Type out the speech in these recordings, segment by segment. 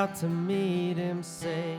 Out to meet him, say,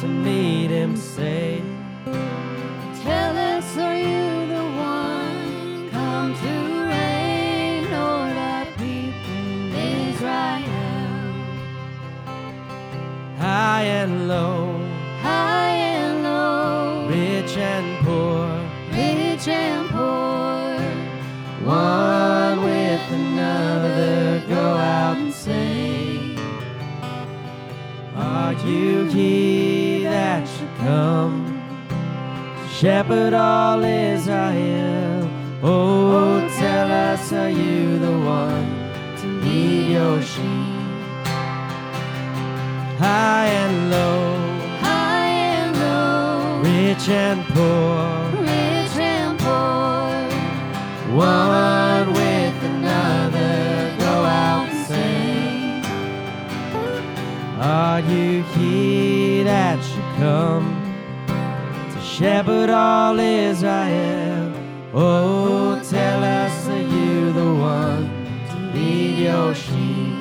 to meet shepherd all Israel? Oh, tell us, are you the one to lead your sheep? High and low, high and low, rich and poor, rich and poor, one with another, go out and sing. Are you he that should come shepherd all Israel? Oh, tell us, are you the one to lead your sheep?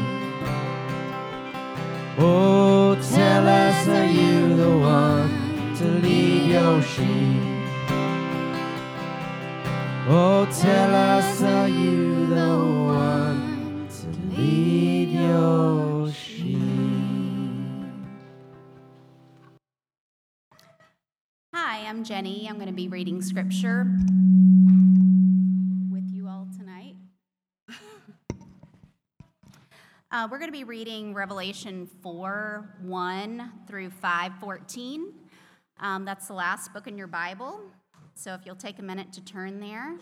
Oh, tell us, are you the one to lead your sheep? Oh, tell us, are you the one to lead your I'm Jenny. I'm going to be reading scripture with you all tonight. Uh, we're going to be reading Revelation 4 1 through 5 14. Um, that's the last book in your Bible. So if you'll take a minute to turn there. And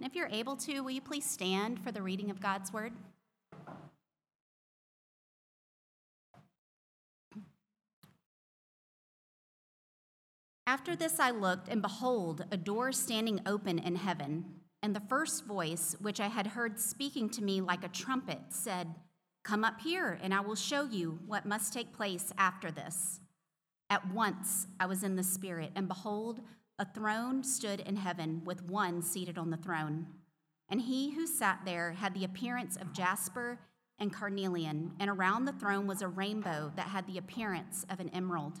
if you're able to, will you please stand for the reading of God's word? After this I looked, and behold, a door standing open in heaven. And the first voice, which I had heard speaking to me like a trumpet, said, Come up here, and I will show you what must take place after this. At once I was in the Spirit, and behold, a throne stood in heaven with one seated on the throne. And he who sat there had the appearance of jasper and carnelian, and around the throne was a rainbow that had the appearance of an emerald.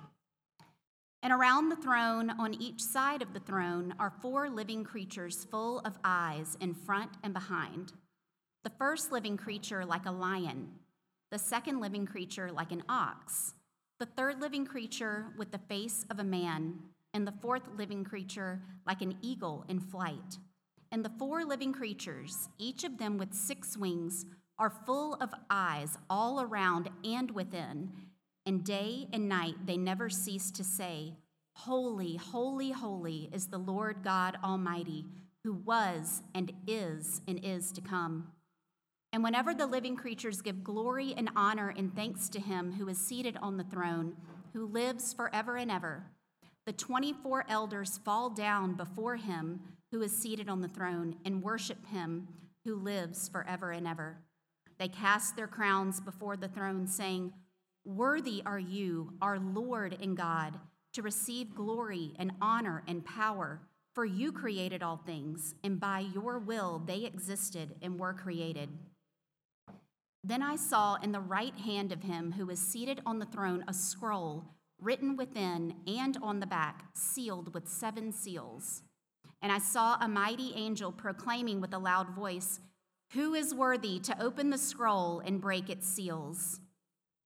And around the throne, on each side of the throne, are four living creatures full of eyes in front and behind. The first living creature like a lion, the second living creature like an ox, the third living creature with the face of a man, and the fourth living creature like an eagle in flight. And the four living creatures, each of them with six wings, are full of eyes all around and within, and day and night they never cease to say, Holy, holy, holy is the Lord God Almighty, who was and is and is to come. And whenever the living creatures give glory and honor and thanks to him who is seated on the throne, who lives forever and ever, the 24 elders fall down before him who is seated on the throne and worship him who lives forever and ever. They cast their crowns before the throne, saying, Worthy are you, our Lord and God, to receive glory and honor and power, for you created all things, and by your will they existed and were created. Then I saw in the right hand of him who was seated on the throne a scroll written within and on the back, sealed with seven seals. And I saw a mighty angel proclaiming with a loud voice, Who is worthy to open the scroll and break its seals?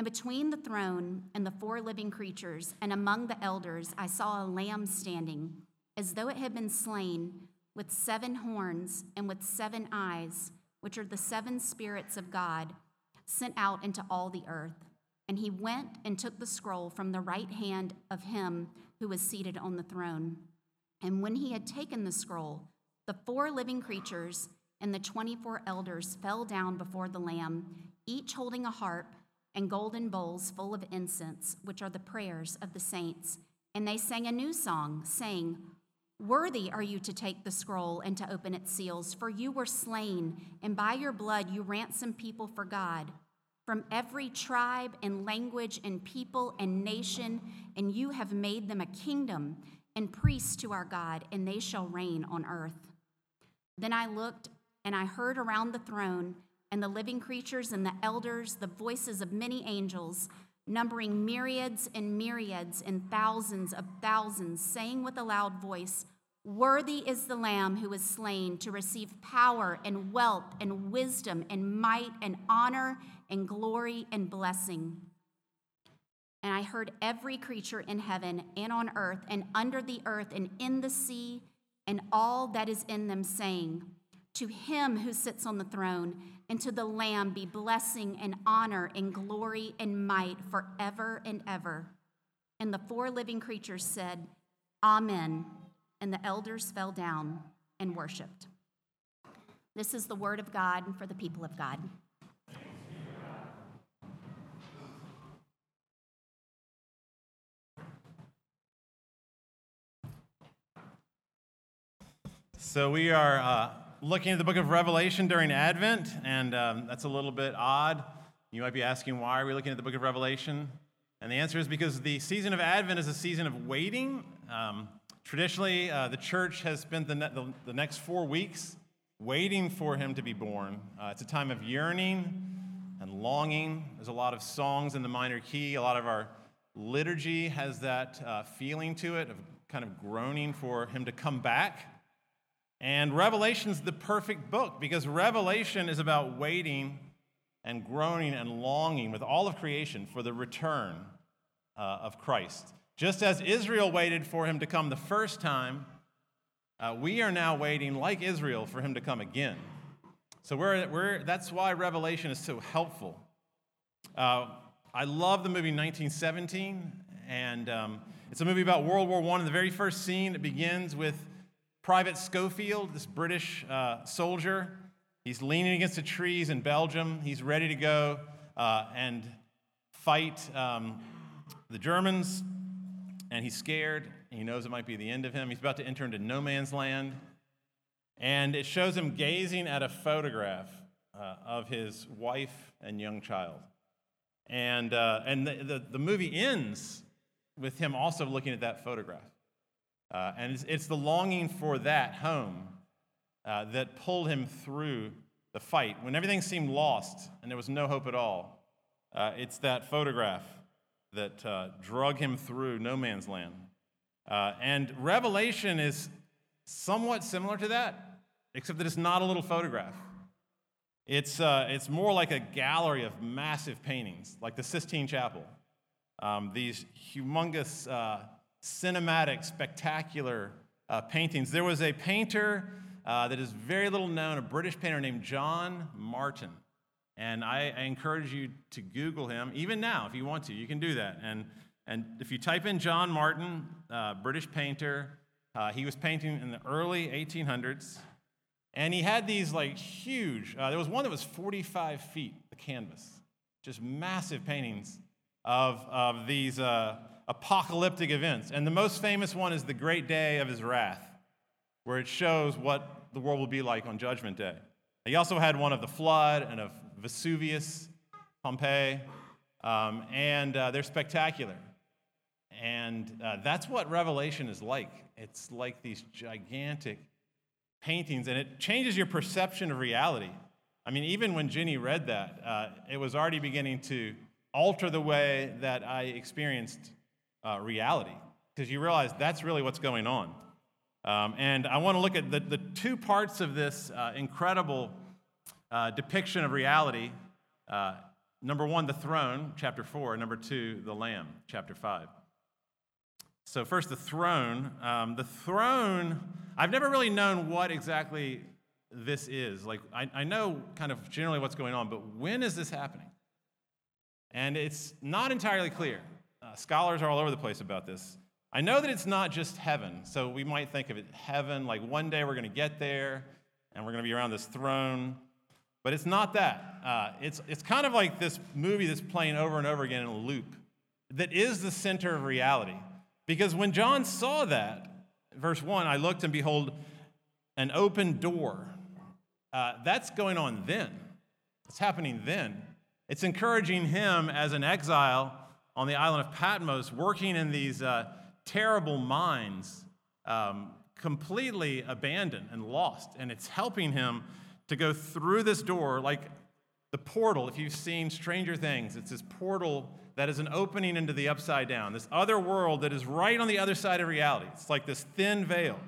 And between the throne and the four living creatures and among the elders, I saw a lamb standing, as though it had been slain, with seven horns and with seven eyes, which are the seven spirits of God, sent out into all the earth. And he went and took the scroll from the right hand of him who was seated on the throne. And when he had taken the scroll, the four living creatures and the 24 elders fell down before the Lamb, each holding a harp and golden bowls full of incense, which are the prayers of the saints. And they sang a new song, saying, Worthy are you to take the scroll and to open its seals, for you were slain, and by your blood you ransomed people for God from every tribe and language and people and nation, and you have made them a kingdom and priests to our God, and they shall reign on earth. Then I looked, and I heard around the throne and the living creatures and the elders the voices of many angels, numbering myriads and myriads and thousands of thousands, saying with a loud voice, Worthy is the Lamb who was slain to receive power and wealth and wisdom and might and honor and glory and blessing. And I heard every creature in heaven and on earth and under the earth and in the sea and all that is in them saying, To him who sits on the throne and to the Lamb be blessing and honor and glory and might forever and ever. And the four living creatures said, Amen and the elders fell down and worshiped. This is the word of God for the people of God. So, we are uh, looking at the book of Revelation during Advent, and um, that's a little bit odd. You might be asking, why are we looking at the book of Revelation? And the answer is because the season of Advent is a season of waiting. Um, Traditionally, uh, the church has spent the, ne- the, the, next four weeks waiting for him to be born. Uh, it's a time of yearning and longing. There's a lot of songs in the minor key. A lot of our liturgy has that uh, feeling to it of kind of groaning for him to come back. And Revelation is the perfect book because Revelation is about waiting and groaning and longing with all of creation for the return uh, of Christ. Just as Israel waited for him to come the first time, uh, we are now waiting, like Israel, for him to come again. So we're, we're, that's why Revelation is so helpful. Uh, I love the movie 1917, and um, it's a movie about World War I. In the very first scene, it begins with Private Schofield, this British uh, soldier. He's leaning against the trees in Belgium. He's ready to go uh, and fight um, the Germans and he's scared. He knows it might be the end of him. He's about to enter into no man's land. And it shows him gazing at a photograph uh, of his wife and young child. And, uh, and the, the, the movie ends with him also looking at that photograph. Uh, and it's, it's, the longing for that home uh, that pulled him through the fight. When everything seemed lost and there was no hope at all, uh, it's that photograph that uh, drug him through no man's land. Uh, and Revelation is somewhat similar to that, except that it's not a little photograph. It's, uh, it's more like a gallery of massive paintings, like the Sistine Chapel. Um, these humongous, cinematic, spectacular uh, paintings. There was a painter uh, that is very little known, a British painter named John Martin. And I, I, encourage you to Google him, even now, if you want to. You can do that. And, and if you type in John Martin, uh, British painter, uh, he was painting in the early 1800s. And he had these like huge, uh, there was one that was 45 feet, the canvas, just massive paintings of, of these uh, apocalyptic events. And the most famous one is the great day of his wrath, where it shows what the world will be like on Judgment Day. He also had one of the flood and of Vesuvius, Pompeii, um, and uh, they're spectacular. And uh, that's what Revelation is like. It's like these gigantic paintings, and it changes your perception of reality. I mean, even when Jenny read that, uh, it was already beginning to alter the way that I experienced uh, reality, because you realize that's really what's going on. Um, and I want to look at the, the two parts of this uh, incredible uh, depiction of reality. Uh, number one, the throne, chapter four. Number two, the Lamb, chapter five. So, first, the throne. Um, the throne, I've never really known what exactly this is. Like, I, I know kind of generally what's going on, but when is this happening? And it's not entirely clear. Uh, scholars are all over the place about this. I know that it's not just heaven. So, we might think of it heaven, like one day we're going to get there and we're going to be around this throne. But it's not that. Uh, it's, it's kind of like this movie that's playing over and over again in a loop that is the center of reality. Because when John saw that, verse 1, I looked and behold an open door. Uh, that's going on then. It's happening then. It's encouraging him as an exile on the island of Patmos, working in these uh, terrible mines, um, completely abandoned and lost. And it's helping him to go through this door like the portal. If you've seen Stranger Things, it's this portal that is an opening into the upside down, this other world that is right on the other side of reality. It's like this thin veil.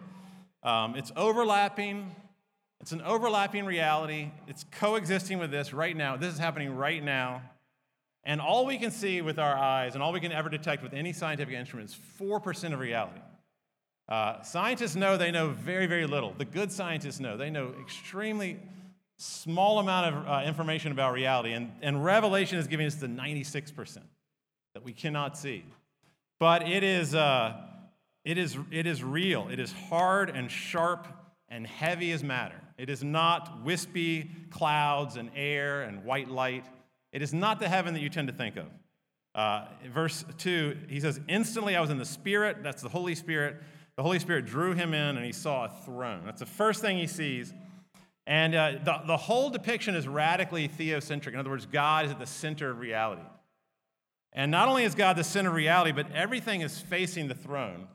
Um, it's overlapping. It's an overlapping reality. It's coexisting with this right now. This is happening right now. And all we can see with our eyes and all we can ever detect with any scientific instrument is 4% of reality. Uh, scientists know they know very, very little. The good scientists know they know extremely small amount of uh, information about reality. And, and Revelation is giving us the 96% that we cannot see. But it is, uh, it, is, it is real. It is hard and sharp and heavy as matter. It is not wispy clouds and air and white light. It is not the heaven that you tend to think of. Uh, verse 2, he says, Instantly I was in the Spirit, that's the Holy Spirit. The Holy Spirit drew him in and he saw a throne. That's the first thing he sees. And uh, the, the whole depiction is radically theocentric. In other words, God is at the center of reality. And not only is God the center of reality, but everything is facing the throne.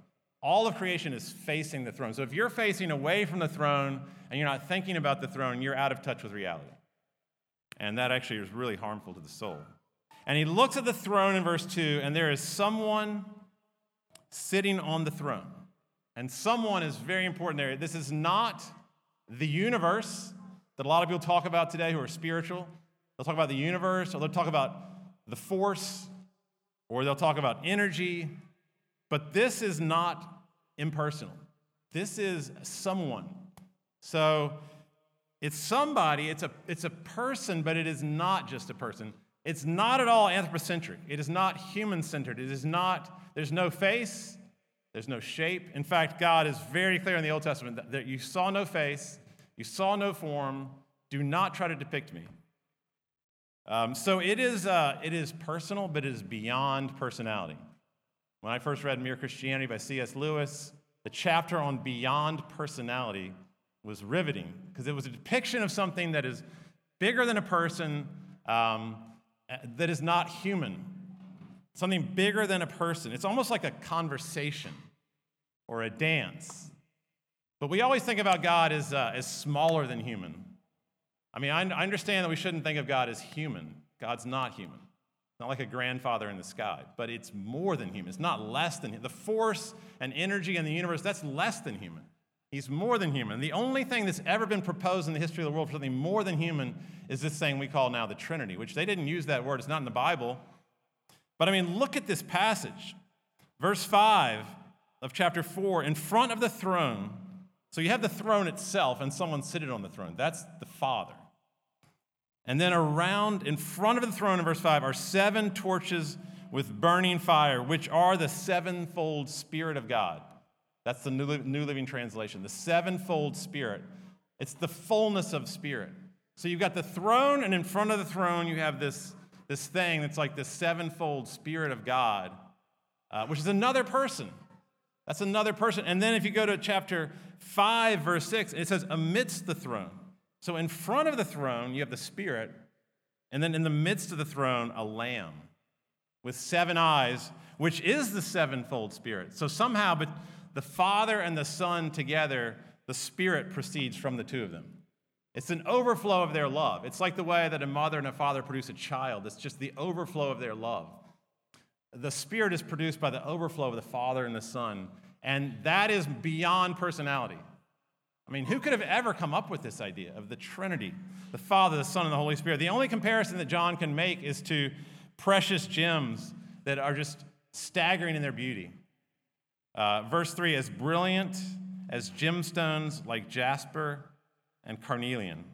All of creation is facing the throne. So if you're facing away from the throne and you're not thinking about the throne, you're out of touch with reality. And that actually is really harmful to the soul. And he looks at the throne in verse 2, and there is someone sitting on the throne. And someone is very important there. This is not the universe that a lot of people talk about today who are spiritual. They'll talk about the universe, or they'll talk about the force, or they'll talk about energy, but this is not impersonal. This is someone. So it's somebody, it's a, it's a person, but it is not just a person. It's not at all anthropocentric. It is not human centered. It is not, there's no face, there's no shape. In fact, God is very clear in the Old Testament that, that you saw no face, you saw no form. Do not try to depict me. Um, so it is, uh, it is personal, but it is beyond personality. When I first read Mere Christianity by C.S. Lewis, the chapter on beyond personality was riveting because it was a depiction of something that is bigger than a person, um, that is not human, something bigger than a person. It's almost like a conversation or a dance. But we always think about God as, uh, as smaller than human. I mean, I, I understand that we shouldn't think of God as human. God's not human. Not like a grandfather in the sky, but it's more than human. It's not less than the force and energy in the universe. That's less than human. He's more than human. The only thing that's ever been proposed in the history of the world for something more than human is this thing we call now the Trinity, which they didn't use that word. It's not in the Bible. But I mean, look at this passage. Verse 5 of chapter 4 in front of the throne. So you have the throne itself and someone sitting on the throne. That's the Father. And then around, in front of the throne in verse 5, are seven torches with burning fire, which are the sevenfold Spirit of God. That's the New Living Translation. The sevenfold Spirit. It's the fullness of Spirit. So you've got the throne, and in front of the throne, you have this, this thing that's like the sevenfold Spirit of God, uh, which is another person. That's another person. And then if you go to chapter 5, verse 6, it says, amidst the throne. So in front of the throne, you have the Spirit, and then in the midst of the throne, a lamb with seven eyes, which is the sevenfold Spirit. So somehow, but the Father and the Son together, the Spirit proceeds from the two of them. It's an overflow of their love. It's like the way that a mother and a father produce a child, it's just the overflow of their love. The Spirit is produced by the overflow of the Father and the Son, and that is beyond personality. I mean, who could have ever come up with this idea of the Trinity, the Father, the Son, and the Holy Spirit? The only comparison that John can make is to precious gems that are just staggering in their beauty. Uh, verse 3 as brilliant as gemstones like jasper and carnelian,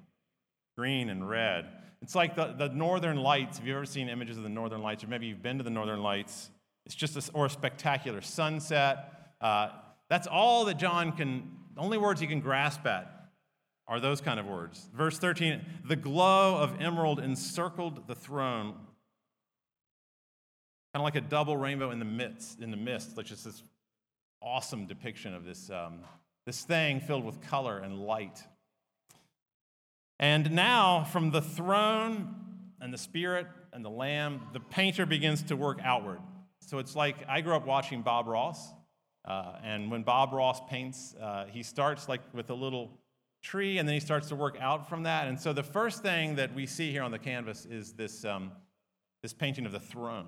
green and red. It's like the, the northern lights. Have you ever seen images of the northern lights? Or maybe you've been to the northern lights. It's just a, or a spectacular sunset. Uh, that's all that John can, the only words he can grasp at are those kind of words. Verse 13 the glow of emerald encircled the throne, kind of like a double rainbow in the midst, in the mist, like just this awesome depiction of this, um, this thing filled with color and light. And now, from the throne and the Spirit and the Lamb, the painter begins to work outward. So it's like I grew up watching Bob Ross. Uh, and when Bob Ross paints, uh, he starts like with a little tree and then he starts to work out from that. And so the first thing that we see here on the canvas is this, um, this painting of the throne.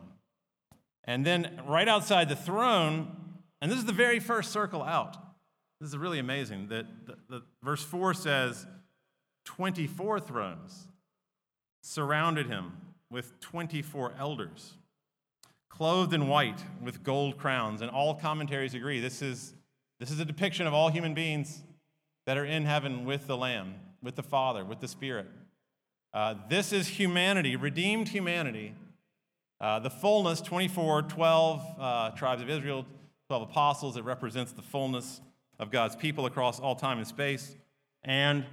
And then right outside the throne and this is the very first circle out. This is really amazing that the, the, verse 4 says 24 thrones surrounded him with 24 elders, clothed in white with gold crowns. And all commentaries agree this is, this is a depiction of all human beings that are in heaven with the Lamb, with the Father, with the Spirit. Uh, this is humanity, redeemed humanity. Uh, the fullness, 24, 12 uh, tribes of Israel, 12 apostles. It represents the fullness of God's people across all time and space. And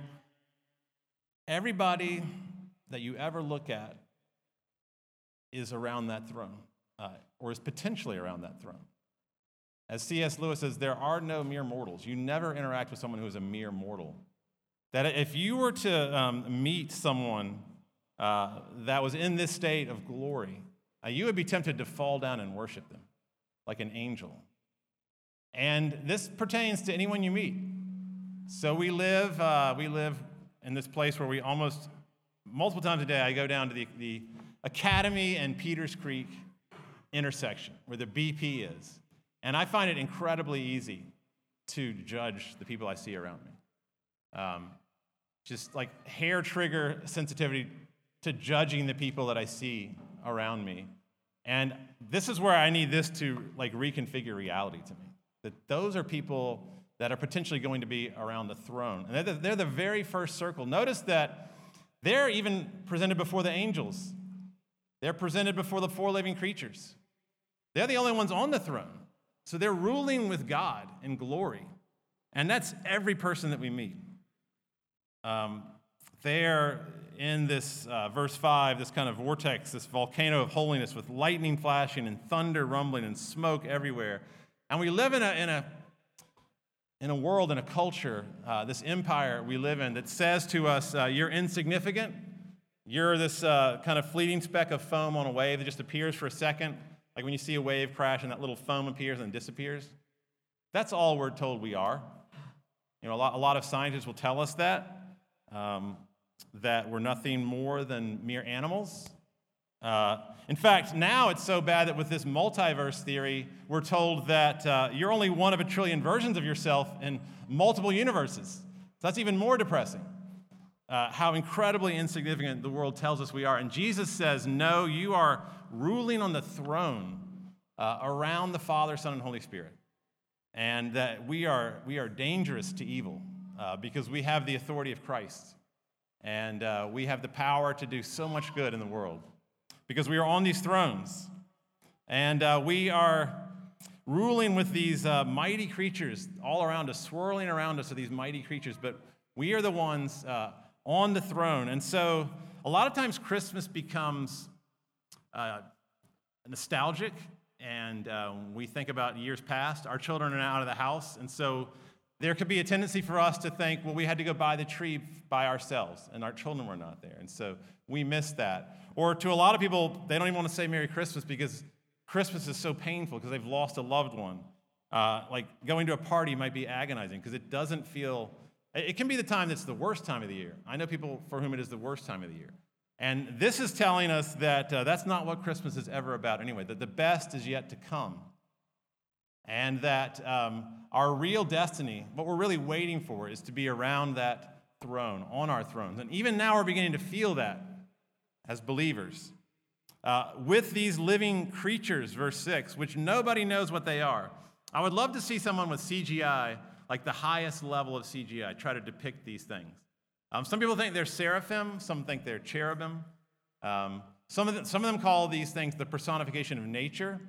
everybody that you ever look at is around that throne, uh, or is potentially around that throne. As C.S. Lewis says, there are no mere mortals. You never interact with someone who is a mere mortal. That if you were to um, meet someone uh, that was in this state of glory, uh, you would be tempted to fall down and worship them like an angel. And this pertains to anyone you meet. So we live, uh, we live in this place where we almost, multiple times a day, I go down to the, the Academy and Peters Creek intersection where the BP is. And I find it incredibly easy to judge the people I see around me. Um, just like hair trigger sensitivity to judging the people that I see around me. And this is where I need this to like reconfigure reality to me. That those are people that are potentially going to be around the throne. And they're the, they're the very first circle. Notice that they're even presented before the angels, they're presented before the four living creatures. They're the only ones on the throne. So they're ruling with God in glory. And that's every person that we meet. Um, they're in this uh, verse 5, this kind of vortex, this volcano of holiness with lightning flashing and thunder rumbling and smoke everywhere. And we live in a, in a, in a world, in a culture, uh, this empire we live in that says to us, uh, you're insignificant, You're this uh, kind of fleeting speck of foam on a wave that just appears for a second, like when you see a wave crash and that little foam appears and disappears. That's all we're told we are. You know, a lot, a lot of scientists will tell us that, um, that we're nothing more than mere animals. Uh, in fact, now it's so bad that with this multiverse theory, we're told that uh, you're only one of a trillion versions of yourself in multiple universes. So that's even more depressing. Uh, how incredibly insignificant the world tells us we are. And Jesus says, No, you are ruling on the throne uh, around the Father, Son, and Holy Spirit. And that we are, we are dangerous to evil uh, because we have the authority of Christ. And uh, we have the power to do so much good in the world because we are on these thrones. And uh, we are ruling with these uh, mighty creatures all around us, swirling around us are these mighty creatures, but we are the ones uh, on the throne. And so a lot of times Christmas becomes uh, nostalgic, and uh, we think about years past. Our children are now out of the house, and so there could be a tendency for us to think, well, we had to go buy the tree by ourselves, and our children were not there. And so we miss that. Or to a lot of people, they don't even want to say Merry Christmas because Christmas is so painful because they've lost a loved one. Uh, like going to a party might be agonizing because it doesn't feel, it can be the time that's the worst time of the year. I know people for whom it is the worst time of the year. And this is telling us that uh, that's not what Christmas is ever about anyway, that the best is yet to come. And that um, our real destiny, what we're really waiting for, is to be around that throne, on our thrones. And even now we're beginning to feel that as believers. Uh, with these living creatures, verse 6, which nobody knows what they are. I would love to see someone with CGI, like the highest level of CGI, try to depict these things. Um, some people think they're seraphim, some think they're cherubim. Um, some, of some of them call these things the personification of nature.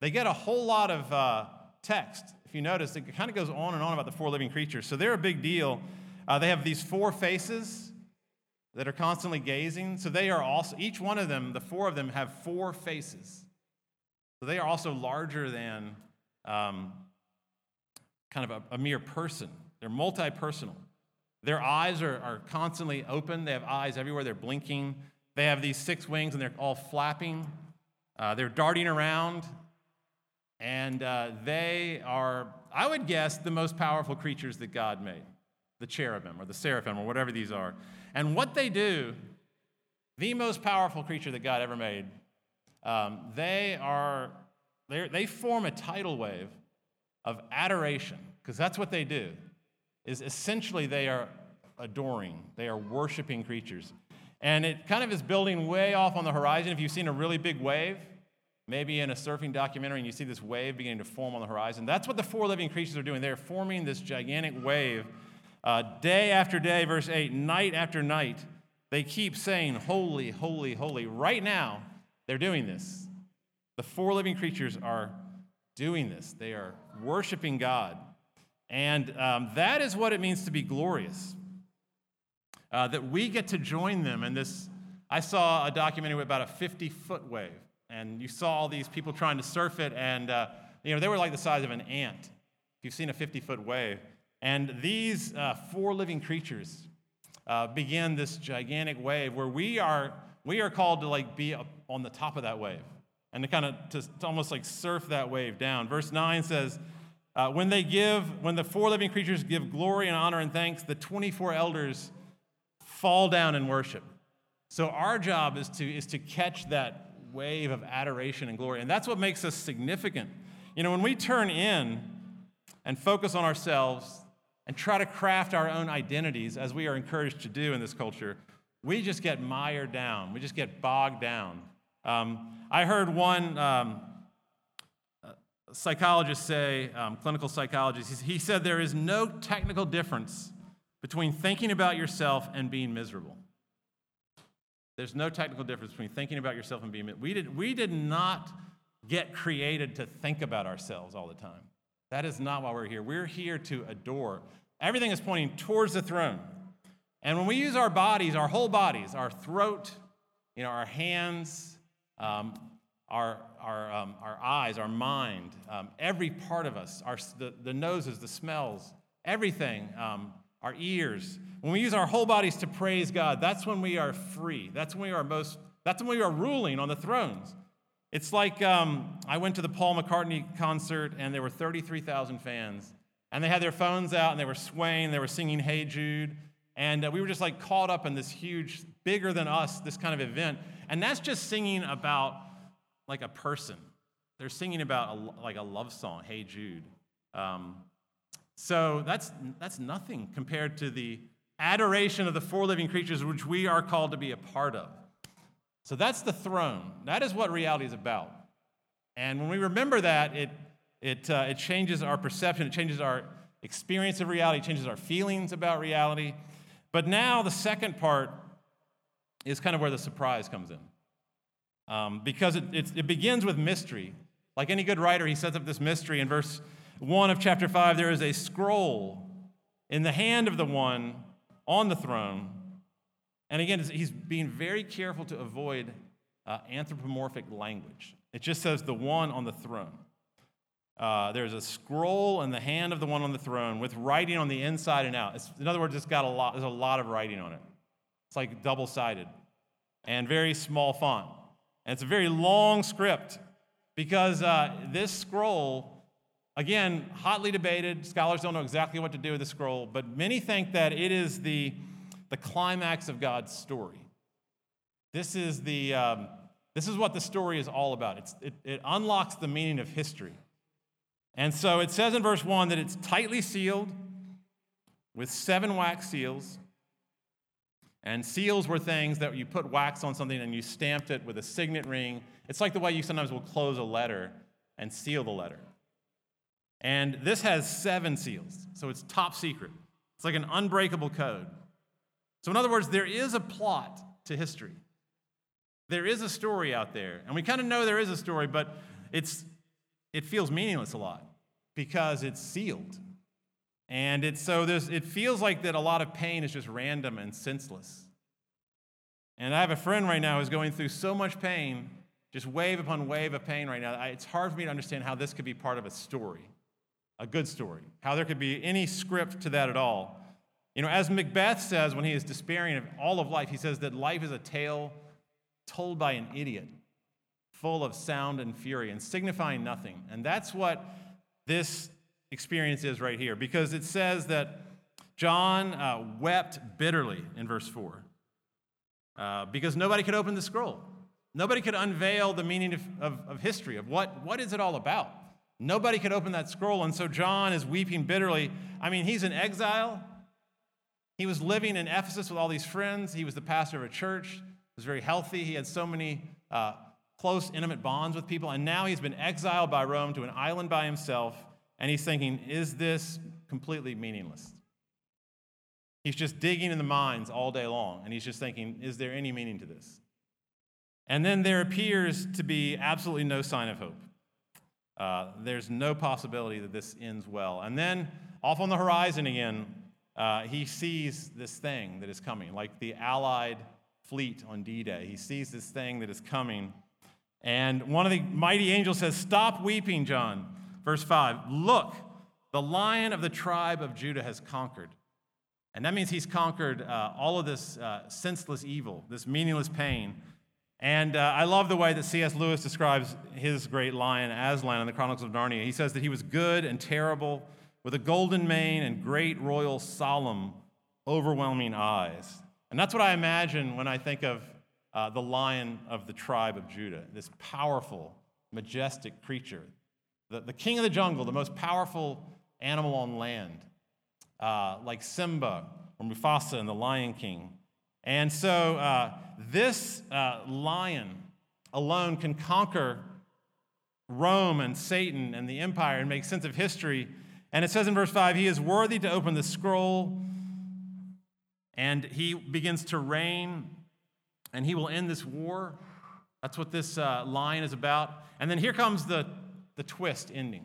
They get a whole lot of uh, text. If you notice, it kind of goes on and on about the four living creatures. So they're a big deal. Uh, they have these four faces that are constantly gazing. So they are also, each one of them, the four of them, have four faces. So they are also larger than um, kind of a, a mere person. They're multi personal. Their eyes are, are constantly open. They have eyes everywhere. They're blinking. They have these six wings and they're all flapping. Uh, they're darting around. And uh, they are, I would guess, the most powerful creatures that God made the cherubim or the seraphim or whatever these are. And what they do, the most powerful creature that God ever made, um, they are they form a tidal wave of adoration because that's what they do. Is essentially they are adoring, they are worshiping creatures, and it kind of is building way off on the horizon. If you've seen a really big wave, maybe in a surfing documentary, and you see this wave beginning to form on the horizon, that's what the four living creatures are doing. They're forming this gigantic wave uh, day after day, verse 8, night after night, they keep saying, Holy, holy, holy. Right now, they're doing this. The four living creatures are doing this, they are worshiping God. And um, that is what it means to be glorious. Uh, that we get to join them in this. I saw a documentary about a 50 foot wave, and you saw all these people trying to surf it, and uh, you know they were like the size of an ant. If you've seen a 50 foot wave, and these uh, four living creatures uh, begin this gigantic wave where we are, we are called to like be on the top of that wave and to kind of to, to almost like surf that wave down. Verse 9 says, uh, when they give, when the four living creatures give glory and honor and thanks, the 24 elders fall down and worship. So our job is to, is to catch that wave of adoration and glory. And that's what makes us significant. You know, when we turn in and focus on ourselves, and try to craft our own identities as we are encouraged to do in this culture, we just get mired down. We just get bogged down. Um, I heard one um, psychologist say, um, clinical psychologist, he said there is no technical difference between thinking about yourself and being miserable. There's no technical difference between thinking about yourself and being. We did, we did not get created to think about ourselves all the time. That is not why we're here. We're here to adore. Everything is pointing towards the throne. And when we use our bodies, our whole bodies, our throat, you know, our hands, um, our, our, um, our eyes, our mind, um, every part of us, our, the, the noses, the smells, everything, um, our ears, when we use our whole bodies to praise God, that's when we are free. That's when we are most, that's when we are ruling on the thrones. It's like um, I went to the Paul McCartney concert and there were 33,000 fans. And they had their phones out and they were swaying, they were singing Hey Jude. And uh, we were just like caught up in this huge, bigger than us, this kind of event. And that's just singing about like a person. They're singing about a, like a love song, Hey Jude. Um, so that's, that's nothing compared to the adoration of the four living creatures which we are called to be a part of. So that's the throne. That is what reality is about. And when we remember that, it, it, uh, it changes our perception, it changes our experience of reality, it changes our feelings about reality. But now the second part is kind of where the surprise comes in. Um, because it, it, it begins with mystery. Like any good writer, he sets up this mystery. In verse 1 of chapter 5, there is a scroll in the hand of the one on the throne. And again, he's being very careful to avoid uh, anthropomorphic language. It just says the one on the throne. Uh, there's a scroll in the hand of the one on the throne with writing on the inside and out. It's, in other words, it's got a lot, there's a lot of writing on it. It's like double sided and very small font. And it's a very long script because uh, this scroll, again, hotly debated. Scholars don't know exactly what to do with the scroll, but many think that it is the, the climax of God's story. This is, the, um, this is what the story is all about. It's, it, it unlocks the meaning of history. And so it says in verse 1 that it's tightly sealed with seven wax seals. And seals were things that you put wax on something and you stamped it with a signet ring. It's like the way you sometimes will close a letter and seal the letter. And this has seven seals, so it's top secret. It's like an unbreakable code. So, in other words, there is a plot to history. There is a story out there, and we kind of know there is a story, but it's, it feels meaningless a lot because it's sealed. And it's so there's, it feels like that a lot of pain is just random and senseless. And I have a friend right now who's going through so much pain, just wave upon wave of pain right now. It's hard for me to understand how this could be part of a story, a good story, how there could be any script to that at all. You know, as Macbeth says when he is despairing of all of life, he says that life is a tale told by an idiot, full of sound and fury and signifying nothing. And that's what this experience is right here because it says that John uh, wept bitterly in verse 4 uh, because nobody could open the scroll. Nobody could unveil the meaning of, of, of history, of what, what is it all about. Nobody could open that scroll. And so John is weeping bitterly. I mean, he's in exile. He was living in Ephesus with all these friends. He was the pastor of a church. He was very healthy. He had so many uh, close, intimate bonds with people. And now he's been exiled by Rome to an island by himself. And he's thinking, is this completely meaningless? He's just digging in the mines all day long. And he's just thinking, is there any meaning to this? And then there appears to be absolutely no sign of hope. Uh, there's no possibility that this ends well. And then off on the horizon again, uh, he sees this thing that is coming, like the Allied fleet on D Day. He sees this thing that is coming. And one of the mighty angels says, Stop weeping, John. Verse 5 Look, the lion of the tribe of Judah has conquered. And that means he's conquered uh, all of this uh, senseless evil, this meaningless pain. And uh, I love the way that C.S. Lewis describes his great lion, Aslan, in the Chronicles of Narnia. He says that he was good and terrible, with a golden mane and great, royal, solemn, overwhelming eyes. And that's what I imagine when I think of uh, the lion of the tribe of Judah, this powerful, majestic creature, the, the king of the jungle, the most powerful animal on land, uh, like Simba or Mufasa in The Lion King. And so uh, this uh, lion alone can conquer Rome and Satan and the empire and make sense of history. And it says in verse 5 He is worthy to open the scroll, and he begins to reign and he will end this war. That's what this uh, is about. And then here comes the, the twist ending.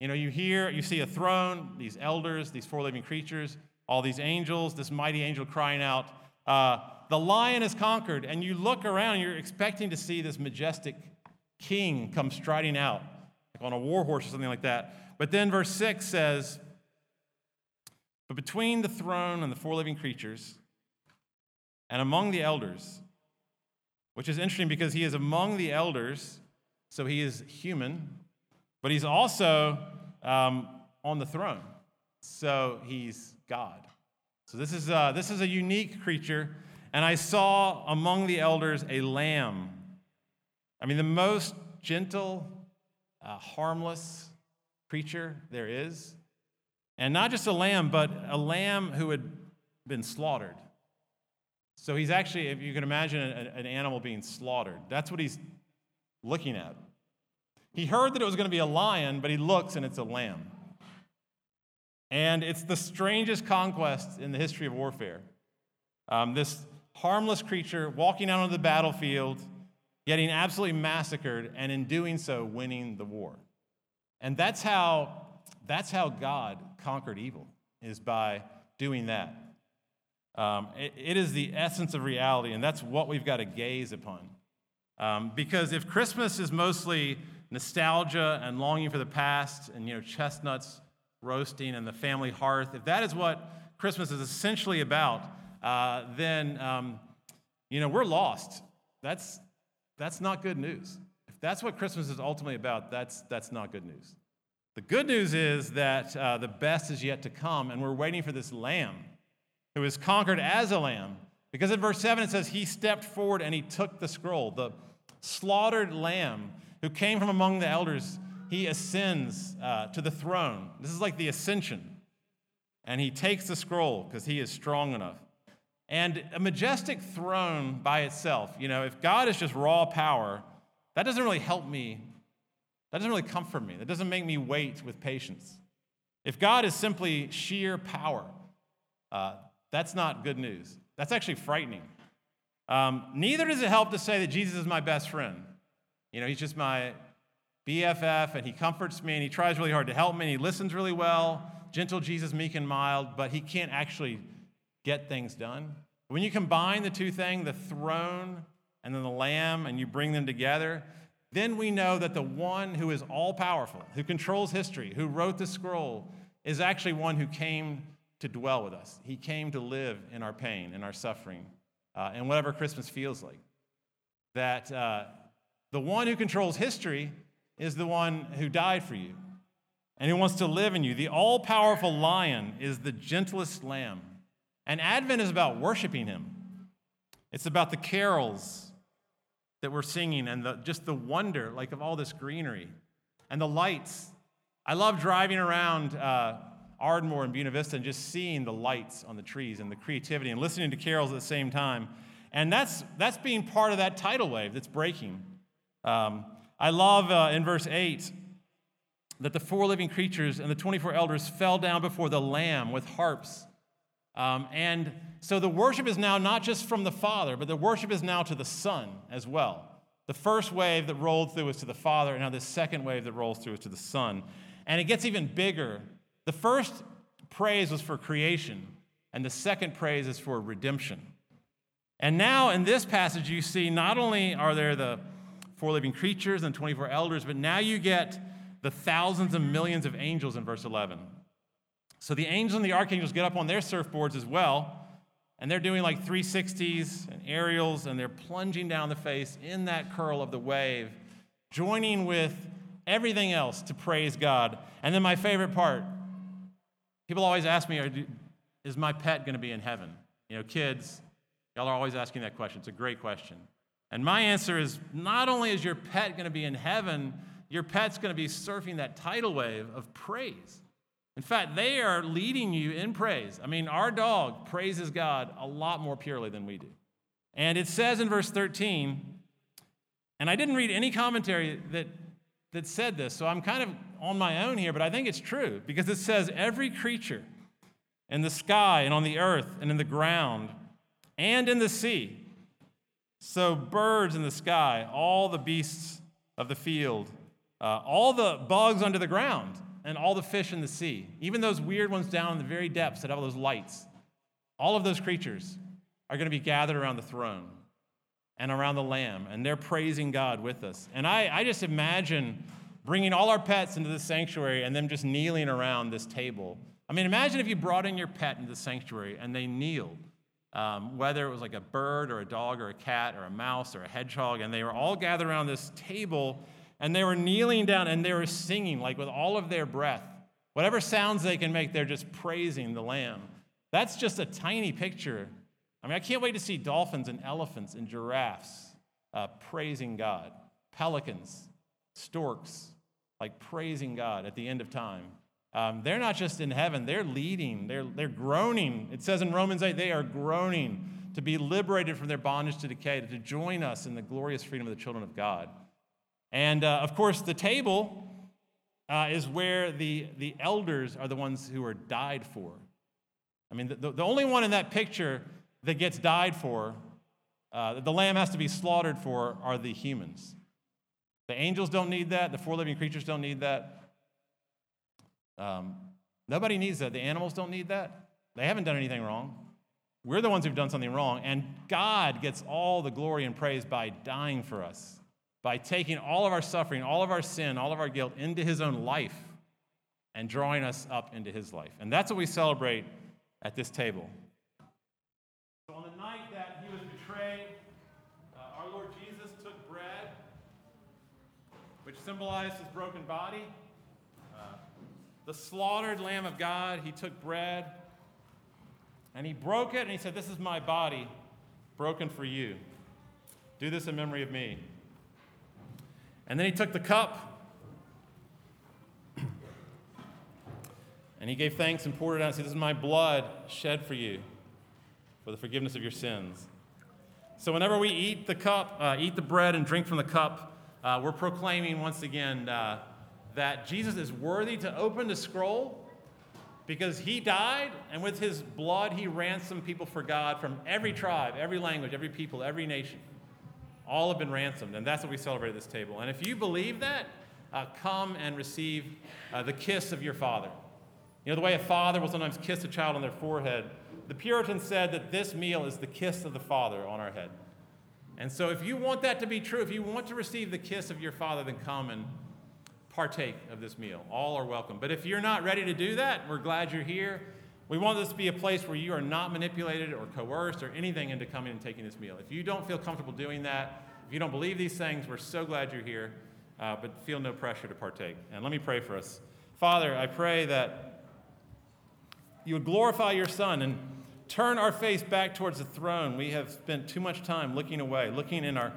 You know, you hear, you see a throne, these elders, these four living creatures, all these angels, this mighty angel crying out, uh, The lion is conquered. And you look around, you're expecting to see this majestic king come striding out, like on a war horse or something like that. But then verse 6 says, But between the throne and the four living creatures, and among the elders, which is interesting because he is among the elders, so he is human, but he's also um, on the throne, so he's God. So this is, uh, this is a unique creature. And I saw among the elders a lamb. I mean, the most gentle, uh, harmless creature there is. And not just a lamb, but a lamb who had been slaughtered. So he's actually, if you can imagine an animal being slaughtered, that's what he's looking at. He heard that it was going to be a lion, but he looks and it's a lamb. And it's the strangest conquest in the history of warfare. Um, this harmless creature walking out on the battlefield, getting absolutely massacred, and in doing so, winning the war. And that's how, that's how God conquered evil, is by doing that. Um, it, it is the essence of reality, and that's what we've got to gaze upon. Um, because if Christmas is mostly nostalgia and longing for the past, and you know chestnuts roasting and the family hearth, if that is what Christmas is essentially about, uh, then um, you know we're lost. That's that's not good news. If that's what Christmas is ultimately about, that's that's not good news. The good news is that uh, the best is yet to come, and we're waiting for this Lamb who is conquered as a lamb. Because in verse 7 it says, He stepped forward and he took the scroll. The slaughtered lamb who came from among the elders, he ascends uh, to the throne. This is like the ascension. And he takes the scroll because he is strong enough. And a majestic throne by itself, you know, if God is just raw power, that doesn't really help me. That doesn't really comfort me. That doesn't make me wait with patience. If God is simply sheer power, uh, that's not good news. That's actually frightening. Um, neither does it help to say that Jesus is my best friend. You know, he's just my BFF and he comforts me and he tries really hard to help me and he listens really well. Gentle Jesus, meek and mild, but he can't actually get things done. When you combine the two things, the throne and then the lamb, and you bring them together, then we know that the one who is all powerful, who controls history, who wrote the scroll, is actually one who came to dwell with us. He came to live in our pain and our suffering uh, and whatever Christmas feels like. That uh, the one who controls history is the one who died for you and who wants to live in you. The all powerful lion is the gentlest lamb. And Advent is about worshiping him, it's about the carols that we're singing and the, just the wonder like of all this greenery and the lights. I love driving around. Uh, Ardmore and Buena Vista and just seeing the lights on the trees and the creativity and listening to carols at the same time. And that's, that's being part of that tidal wave that's breaking. Um, I love uh, in verse 8 that the four living creatures and the 24 elders fell down before the Lamb with harps. Um, and so the worship is now not just from the Father, but the worship is now to the Son as well. The first wave that rolled through is to the Father, and now the second wave that rolls through is to the Son. And it gets even bigger the first praise was for creation, and the second praise is for redemption. And now in this passage, you see not only are there the four living creatures and 24 elders, but now you get the thousands and millions of angels in verse 11. So the angels and the archangels get up on their surfboards as well, and they're doing like 360s and aerials, and they're plunging down the face in that curl of the wave, joining with everything else to praise God. And then my favorite part People always ask me, is my pet going to be in heaven? You know, kids, y'all are always asking that question. It's a great question. And my answer is not only is your pet going to be in heaven, your pet's going to be surfing that tidal wave of praise. In fact, they are leading you in praise. I mean, our dog praises God a lot more purely than we do. And it says in verse 13, and I didn't read any commentary that that said this, so I'm kind of on my own here, but I think it's true because it says every creature in the sky and on the earth and in the ground and in the sea. So, birds in the sky, all the beasts of the field, uh, all the bugs under the ground, and all the fish in the sea, even those weird ones down in the very depths that have all those lights, all of those creatures are going to be gathered around the throne and around the Lamb, and they're praising God with us. And I, I just imagine bringing all our pets into the sanctuary and them just kneeling around this table I mean, imagine if you brought in your pet into the sanctuary and they kneeled, um, whether it was like a bird or a dog or a cat or a mouse or a hedgehog, and they were all gathered around this table and they were kneeling down and they were singing, like with all of their breath. Whatever sounds they can make, they're just praising the Lamb. That's just a tiny picture. I mean, I can't wait to see dolphins and elephants and giraffes uh, praising God, pelicans, storks, like praising God at the end of time. Um, they're not just in heaven, they're leading, they're, they're groaning. It says in Romans 8, they are groaning to be liberated from their bondage to decay, to join us in the glorious freedom of the children of God. And uh, of course, the table uh, is where the, the elders are the ones who are died for. I mean, the, the only one in that picture that gets died for, uh, the lamb has to be slaughtered for, are the humans. The angels don't need that. The four living creatures don't need that. Um, nobody needs that. The animals don't need that. They haven't done anything wrong. We're the ones who've done something wrong. And God gets all the glory and praise by dying for us, by taking all of our suffering, all of our sin, all of our guilt into his own life and drawing us up into his life. And that's what we celebrate at this table. So on the night that he was betrayed, uh, our Lord Jesus took bread, which symbolized his broken body the slaughtered Lamb of God, he took bread and he broke it and he said, This is my body broken for you. Do this in memory of me. And then he took the cup and he gave thanks and poured it out and said, This is my blood shed for you for the forgiveness of your sins. So whenever we eat the cup, uh, eat the bread, and drink from the cup, uh, we're proclaiming once again. Uh, that Jesus is worthy to open the scroll because he died, and with his blood, he ransomed people for God from every tribe, every language, every people, every nation. All have been ransomed, and that's what we celebrate at this table. And if you believe that, uh, come and receive uh, the kiss of your father. You know, the way a father will sometimes kiss a child on their forehead, the Puritans said that this meal is the kiss of the father on our head. And so, if you want that to be true, if you want to receive the kiss of your father, then come and partake of this meal. All are welcome. But if you're not ready to do that, we're glad you're here. We want this to be a place where you are not manipulated or coerced or anything into coming and taking this meal. If you don't feel comfortable doing that, if you don't believe these things, we're so glad you're here, uh, but feel no pressure to partake. And let me pray for us. Father, I pray that you would glorify your Son and turn our face back towards the throne. We have spent too much time looking away, looking in our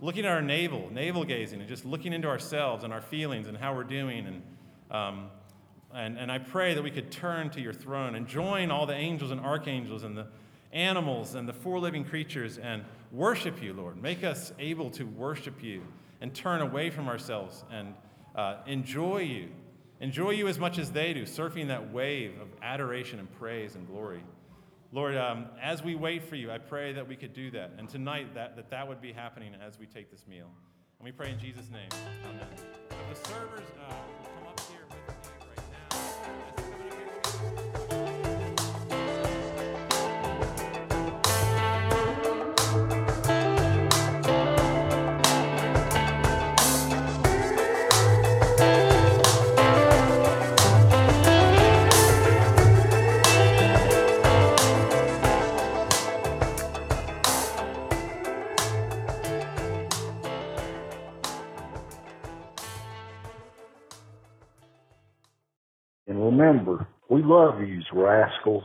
looking at our navel, navel gazing, and just looking into ourselves and our feelings and how we're doing. And, um, and, and I pray that we could turn to your throne and join all the angels and archangels and the animals and the four living creatures and worship you, Lord. Make us able to worship you and turn away from ourselves and uh, enjoy you. Enjoy you as much as they do, surfing that wave of adoration and praise and glory. Lord, um, as we wait for you, I pray that we could do that. And tonight, that that, that would be happening as we take this meal. And we pray in Jesus' name. Amen. the servers uh, love you, rascals.